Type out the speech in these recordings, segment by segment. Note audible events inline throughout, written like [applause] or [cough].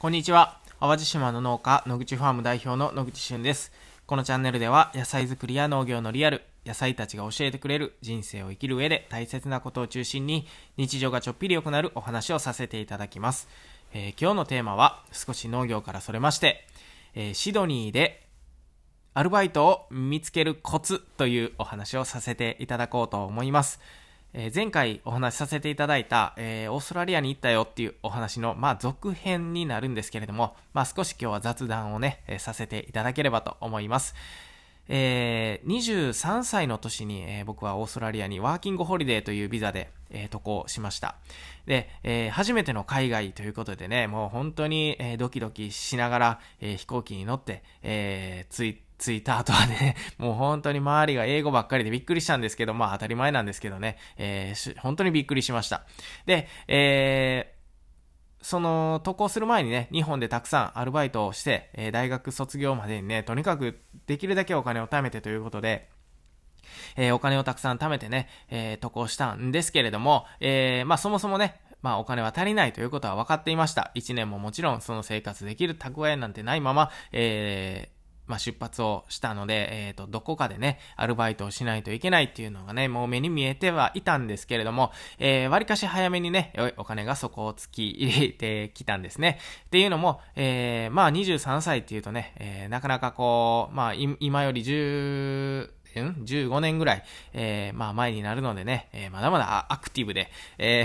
こんにちは。淡路島の農家、野口ファーム代表の野口俊です。このチャンネルでは野菜作りや農業のリアル、野菜たちが教えてくれる人生を生きる上で大切なことを中心に日常がちょっぴり良くなるお話をさせていただきます。えー、今日のテーマは少し農業からそれまして、えー、シドニーでアルバイトを見つけるコツというお話をさせていただこうと思います。えー、前回お話しさせていただいた、えー、オーストラリアに行ったよっていうお話の、まあ、続編になるんですけれども、まあ、少し今日は雑談をね、えー、させていただければと思います。えー、23歳の年に、えー、僕はオーストラリアにワーキングホリデーというビザで、えー、渡航しました。で、えー、初めての海外ということでね、もう本当に、えー、ドキドキしながら、えー、飛行機に乗って、えー、着い着いた後はね、[laughs] もう本当に周りが英語ばっかりでびっくりしたんですけど、まあ当たり前なんですけどね、えー、本当にびっくりしました。で、えー、その、渡航する前にね、日本でたくさんアルバイトをして、えー、大学卒業までにね、とにかくできるだけお金を貯めてということで、えー、お金をたくさん貯めてね、えー、渡航したんですけれども、えー、まあそもそもね、まあお金は足りないということは分かっていました。1年ももちろんその生活できる蓄えなんてないまま、えー、まあ、出発をしたので、えっ、ー、と、どこかでね、アルバイトをしないといけないっていうのがね、もう目に見えてはいたんですけれども、えー、割かし早めにね、お金が底を突き入れてきたんですね。っていうのも、えー、まあ、23歳っていうとね、えー、なかなかこう、まあ、今より10、ん ?15 年ぐらい、えー、まあ前になるのでね、えー、まだまだアクティブで、え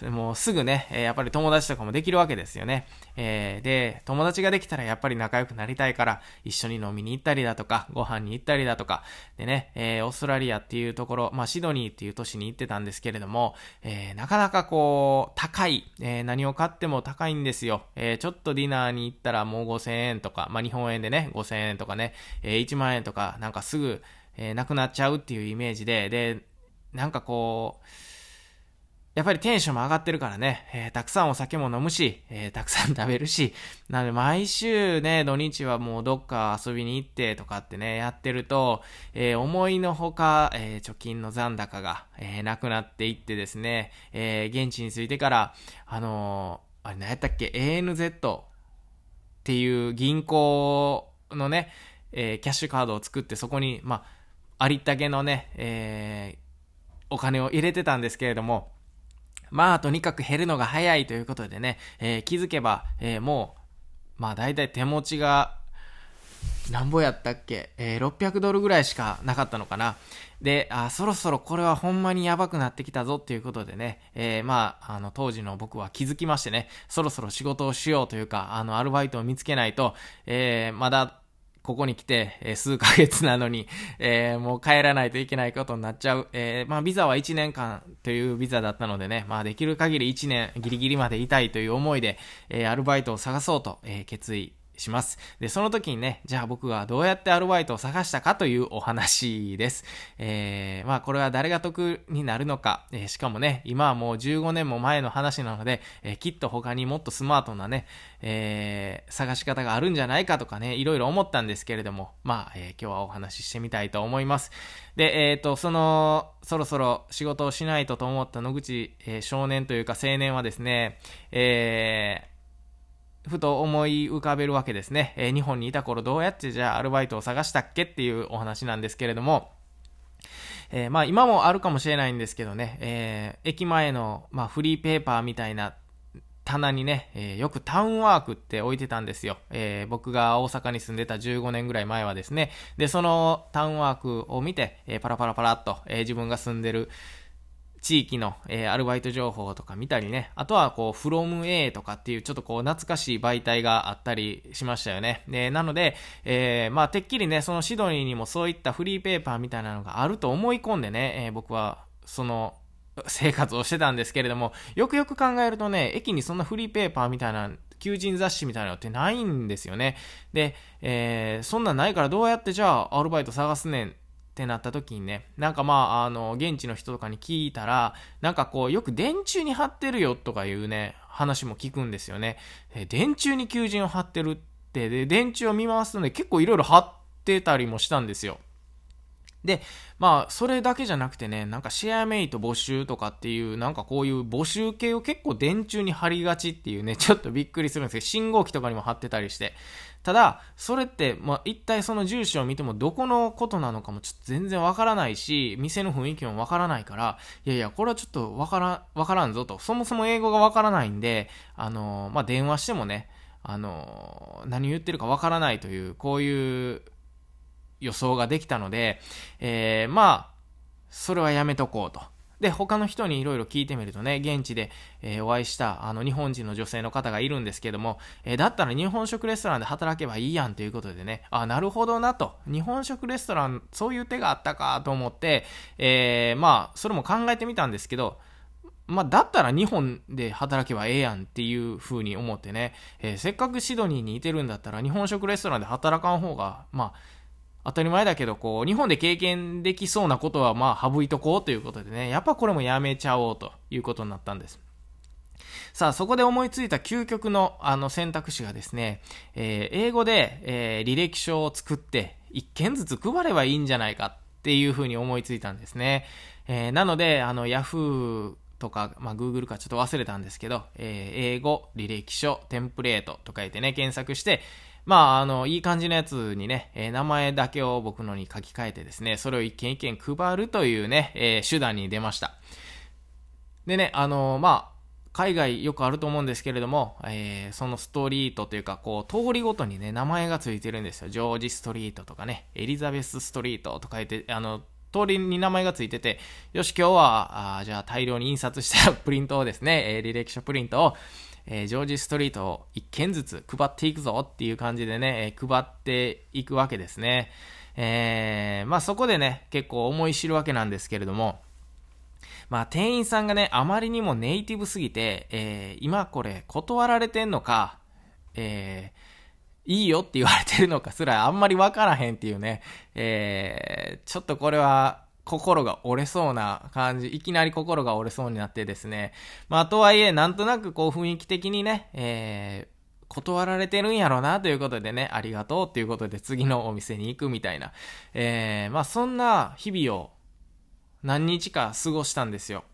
ー、[laughs] もうすぐね、やっぱり友達とかもできるわけですよね。えー、で、友達ができたらやっぱり仲良くなりたいから、一緒に飲みに行ったりだとか、ご飯に行ったりだとか、でね、えー、オーストラリアっていうところ、まあシドニーっていう都市に行ってたんですけれども、えー、なかなかこう、高い、えー、何を買っても高いんですよ。えー、ちょっとディナーに行ったらもう5000円とか、まあ日本円でね、5000円とかね、えー、1万円とか、なんかすぐ、えー、なくなっちゃうっていうイメージで、で、なんかこう、やっぱりテンションも上がってるからね、えー、たくさんお酒も飲むし、えー、たくさん食べるし、なので毎週ね、土日はもうどっか遊びに行ってとかってね、やってると、えー、思いのほか、え貯金の残高が、えなくなっていってですね、え現地に着いてから、あのあれ何やったっけ、ANZ っていう銀行のね、えキャッシュカードを作ってそこに、まあ、ありったけのね、えー、お金を入れてたんですけれども、まあ、とにかく減るのが早いということでね、えー、気づけば、えー、もう、まあ、大体手持ちが、なんぼやったっけえー、600ドルぐらいしかなかったのかな。で、あ、そろそろこれはほんまにやばくなってきたぞっていうことでね、えー、まあ、あの、当時の僕は気づきましてね、そろそろ仕事をしようというか、あの、アルバイトを見つけないと、えー、まだここに来て、えー、数ヶ月なのに、えー、もう帰らないといけないことになっちゃう。えー、まあ、ビザは1年間というビザだったのでね、まあ、できる限り1年ギリギリまでいたいという思いで、えアルバイトを探そうと、え決意します。で、その時にね、じゃあ僕がどうやってアルバイトを探したかというお話です。えー、まあこれは誰が得になるのか、えー、しかもね、今はもう15年も前の話なので、えー、きっと他にもっとスマートなね、えー、探し方があるんじゃないかとかね、いろいろ思ったんですけれども、まあ、えー、今日はお話ししてみたいと思います。で、えっ、ー、と、その、そろそろ仕事をしないとと思った野口、えー、少年というか青年はですね、えー、ふと思い浮かべるわけですね。えー、日本にいた頃どうやってじゃあアルバイトを探したっけっていうお話なんですけれども、えー、まあ今もあるかもしれないんですけどね、えー、駅前の、まあ、フリーペーパーみたいな棚にね、えー、よくタウンワークって置いてたんですよ。えー、僕が大阪に住んでた15年ぐらい前はですね。で、そのタウンワークを見て、えー、パラパラパラっと、え自分が住んでる、地域の、えー、アルバイト情報とか見たりね、あとはこう、from A とかっていうちょっとこう、懐かしい媒体があったりしましたよね。で、なので、えー、まあ、てっきりね、そのシドニーにもそういったフリーペーパーみたいなのがあると思い込んでね、えー、僕は、その、生活をしてたんですけれども、よくよく考えるとね、駅にそんなフリーペーパーみたいな求人雑誌みたいなのってないんですよね。で、えー、そんなんないからどうやってじゃあアルバイト探すねんってなった時にね、なんかまあ、あの、現地の人とかに聞いたら、なんかこう、よく電柱に貼ってるよとかいうね、話も聞くんですよね。え電柱に求人を貼ってるって、で、電柱を見回すとね、結構いろいろ貼ってたりもしたんですよ。で、まあ、それだけじゃなくてね、なんかシェアメイト募集とかっていう、なんかこういう募集系を結構電柱に貼りがちっていうね、ちょっとびっくりするんですけど、信号機とかにも貼ってたりして。ただ、それって、まあ、一体その住所を見てもどこのことなのかもちょっと全然わからないし、店の雰囲気もわからないから、いやいや、これはちょっとわからん、わからんぞと。そもそも英語がわからないんで、あのまあ、電話してもね、あの何言ってるかわからないという、こういう予想ができたので、えー、まあ、それはやめとこうと。で、他の人にいろいろ聞いてみるとね、現地で、えー、お会いしたあの日本人の女性の方がいるんですけども、えー、だったら日本食レストランで働けばいいやんということでね、あ、なるほどなと。日本食レストラン、そういう手があったかと思って、えー、まあ、それも考えてみたんですけど、まあ、だったら日本で働けばええやんっていう風に思ってね、えー、せっかくシドニーにいてるんだったら日本食レストランで働かん方が、まあ、当たり前だけど、こう、日本で経験できそうなことは、まあ、省いとこうということでね、やっぱこれもやめちゃおうということになったんです。さあ、そこで思いついた究極のあの選択肢がですね、えー、英語で、えー、履歴書を作って、一件ずつ配ればいいんじゃないかっていうふうに思いついたんですね。えー、なので、あの、Yahoo とか、まあ、Google かちょっと忘れたんですけど、えー、英語、履歴書、テンプレートと書いてね、検索して、まあ、あの、いい感じのやつにね、えー、名前だけを僕のに書き換えてですね、それを一件一件配るというね、えー、手段に出ました。でね、あのまあ、海外よくあると思うんですけれども、えー、そのストリートというか、こう、通りごとにね、名前がついてるんですよ。ジョージストリートとかね、エリザベスストリートとか言って、あの、通りに名前がついてて、よし、今日は、あじゃあ大量に印刷したプリントをですね、え、履歴書プリントを、えー、ジョージストリートを1件ずつ配っていくぞっていう感じでね、えー、配っていくわけですね。えー、まあそこでね、結構思い知るわけなんですけれども、まあ店員さんがね、あまりにもネイティブすぎて、えー、今これ断られてんのか、えー、いいよって言われてるのかすらあんまりわからへんっていうね、えー、ちょっとこれは心が折れそうな感じ、いきなり心が折れそうになってですね。まあ、とはいえ、なんとなくこう雰囲気的にね、えー、断られてるんやろなということでね、ありがとうっていうことで次のお店に行くみたいな。えー、まあそんな日々を何日か過ごしたんですよ。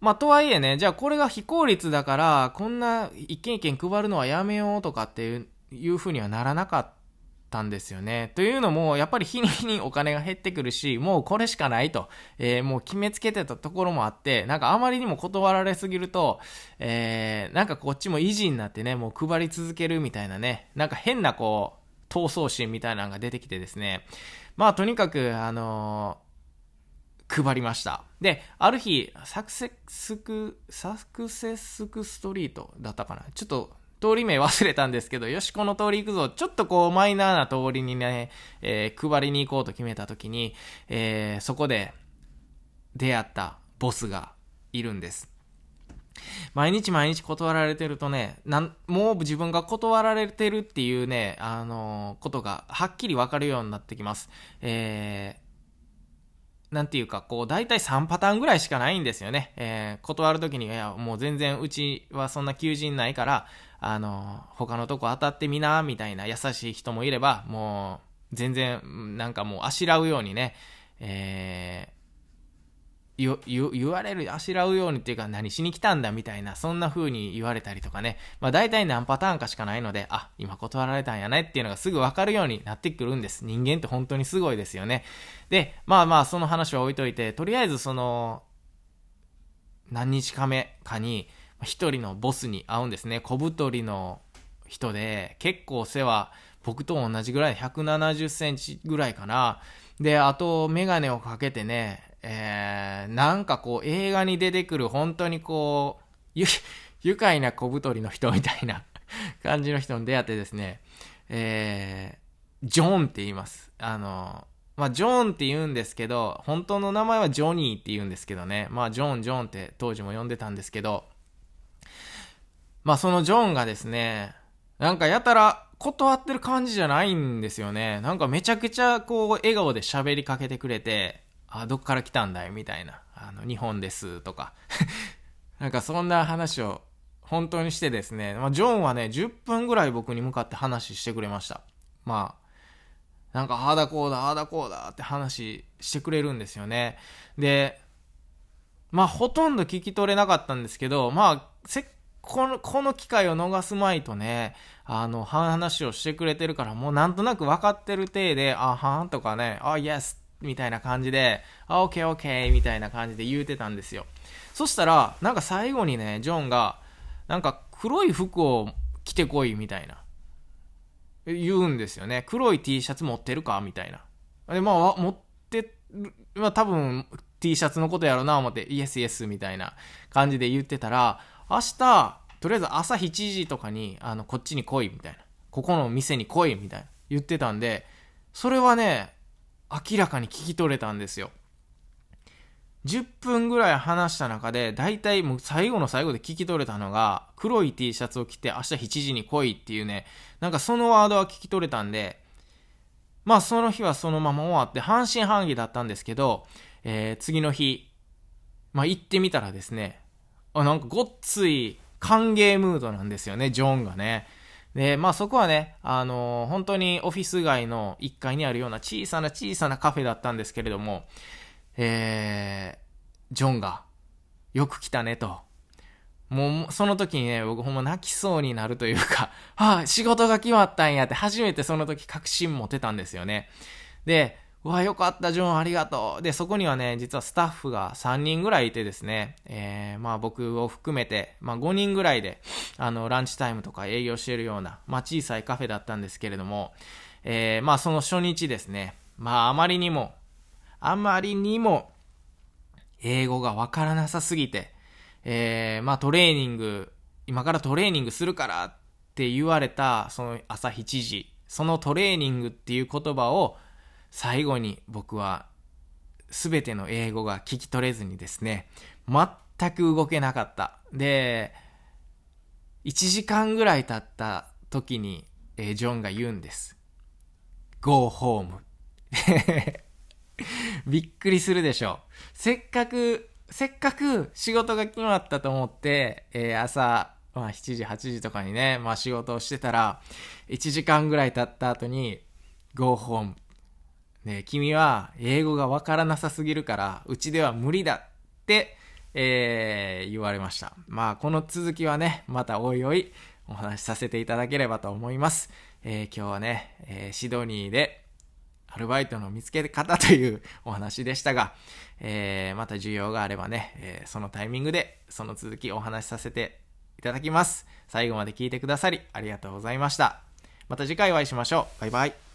まあとはいえね、じゃあこれが非効率だから、こんな一件一件配るのはやめようとかっていう、いうふうにはならなかった。んですよね。というのも、やっぱり日に日にお金が減ってくるし、もうこれしかないと、えー、もう決めつけてたところもあって、なんかあまりにも断られすぎると、えー、なんかこっちも維持になってね、もう配り続けるみたいなね、なんか変なこう、闘争心みたいなのが出てきてですね、まあとにかく、あのー、配りました。で、ある日、サクセスク、サクセスクストリートだったかなちょっと通り名忘れたんですけど、[laughs] よし、この通り行くぞ。ちょっとこう、マイナーな通りにね、えー、配りに行こうと決めた時に、えー、そこで出会ったボスがいるんです。毎日毎日断られてるとね、なん、もう自分が断られてるっていうね、あのー、ことがはっきりわかるようになってきます。えー、なんていうか、こう、大体3パターンぐらいしかないんですよね。えー、断るときに、いや、もう全然うちはそんな求人ないから、あの、他のとこ当たってみな、みたいな優しい人もいれば、もう、全然、なんかもう、あしらうようにね、えー、言われる、あしらうようにっていうか、何しに来たんだみたいな、そんな風に言われたりとかね。まあ大体何パターンかしかないので、あ、今断られたんやねっていうのがすぐわかるようになってくるんです。人間って本当にすごいですよね。で、まあまあその話は置いといて、とりあえずその、何日か目かに、一人のボスに会うんですね。小太りの人で、結構背は僕と同じぐらい、170センチぐらいかな。で、あと、メガネをかけてね、えー、なんかこう、映画に出てくる、本当にこう、ゆ、愉快な小太りの人みたいな [laughs] 感じの人に出会ってですね、えー、ジョンって言います。あの、まあ、ジョンって言うんですけど、本当の名前はジョニーって言うんですけどね。まあ、ジョン、ジョンって当時も呼んでたんですけど、まあそのジョンがですね、なんかやたら断ってる感じじゃないんですよね。なんかめちゃくちゃこう笑顔で喋りかけてくれて、あ、どっから来たんだい？みたいな。あの、日本ですとか。[laughs] なんかそんな話を本当にしてですね、まあ、ジョンはね、10分ぐらい僕に向かって話してくれました。まあ、なんか、ああだこうだ、ああだこうだって話してくれるんですよね。で、まあ、ほとんど聞き取れなかったんですけど、まあ、せこの、この機会を逃すまいとね、あの、話をしてくれてるから、もうなんとなく分かってる体で、あはんとかね、あ、イエスみたいな感じで、あ、オッケーオッケーみたいな感じで言うてたんですよ。そしたら、なんか最後にね、ジョンが、なんか黒い服を着てこいみたいな。言うんですよね。黒い T シャツ持ってるか？みたいな。で、まあ、持って、まあ多分 T シャツのことやろうな思って、イエスイエスみたいな感じで言ってたら、明日、とりあえず朝7時とかに、あの、こっちに来いみたいな。ここの店に来いみたいな。言ってたんで、それはね、明らかに聞き取れたんですよ。10分ぐらい話した中で、だいたいもう最後の最後で聞き取れたのが、黒い T シャツを着て明日7時に来いっていうね、なんかそのワードは聞き取れたんで、まあその日はそのまま終わって半信半疑だったんですけど、えー、次の日、まあ行ってみたらですね、あ、なんかごっつい歓迎ムードなんですよね、ジョンがね。で、まあそこはね、あのー、本当にオフィス街の1階にあるような小さな小さなカフェだったんですけれども、えー、ジョンが、よく来たねと。もう、その時にね、僕ほんま泣きそうになるというか、[laughs] はあ、仕事が決まったんやって初めてその時確信持てたんですよね。で、うわ、よかった、ジョン、ありがとう。で、そこにはね、実はスタッフが3人ぐらいいてですね、えー、まあ僕を含めて、まあ5人ぐらいで、あの、ランチタイムとか営業してるような、まあ小さいカフェだったんですけれども、えー、まあその初日ですね、まああまりにも、あまりにも、英語がわからなさすぎて、えー、まあトレーニング、今からトレーニングするからって言われた、その朝7時、そのトレーニングっていう言葉を、最後に僕は全ての英語が聞き取れずにですね、全く動けなかった。で、1時間ぐらい経った時に、えー、ジョンが言うんです。Go home. [laughs] びっくりするでしょう。せっかく、せっかく仕事が決まったと思って、えー、朝、まあ7時、8時とかにね、まあ仕事をしてたら、1時間ぐらい経った後に、Go home. ね、君は英語がわからなさすぎるから、うちでは無理だって、えー、言われました。まあ、この続きはね、またおいおいお話しさせていただければと思います。えー、今日はね、えー、シドニーでアルバイトの見つけ方というお話でしたが、えー、また需要があればね、え、そのタイミングでその続きお話しさせていただきます。最後まで聞いてくださりありがとうございました。また次回お会いしましょう。バイバイ。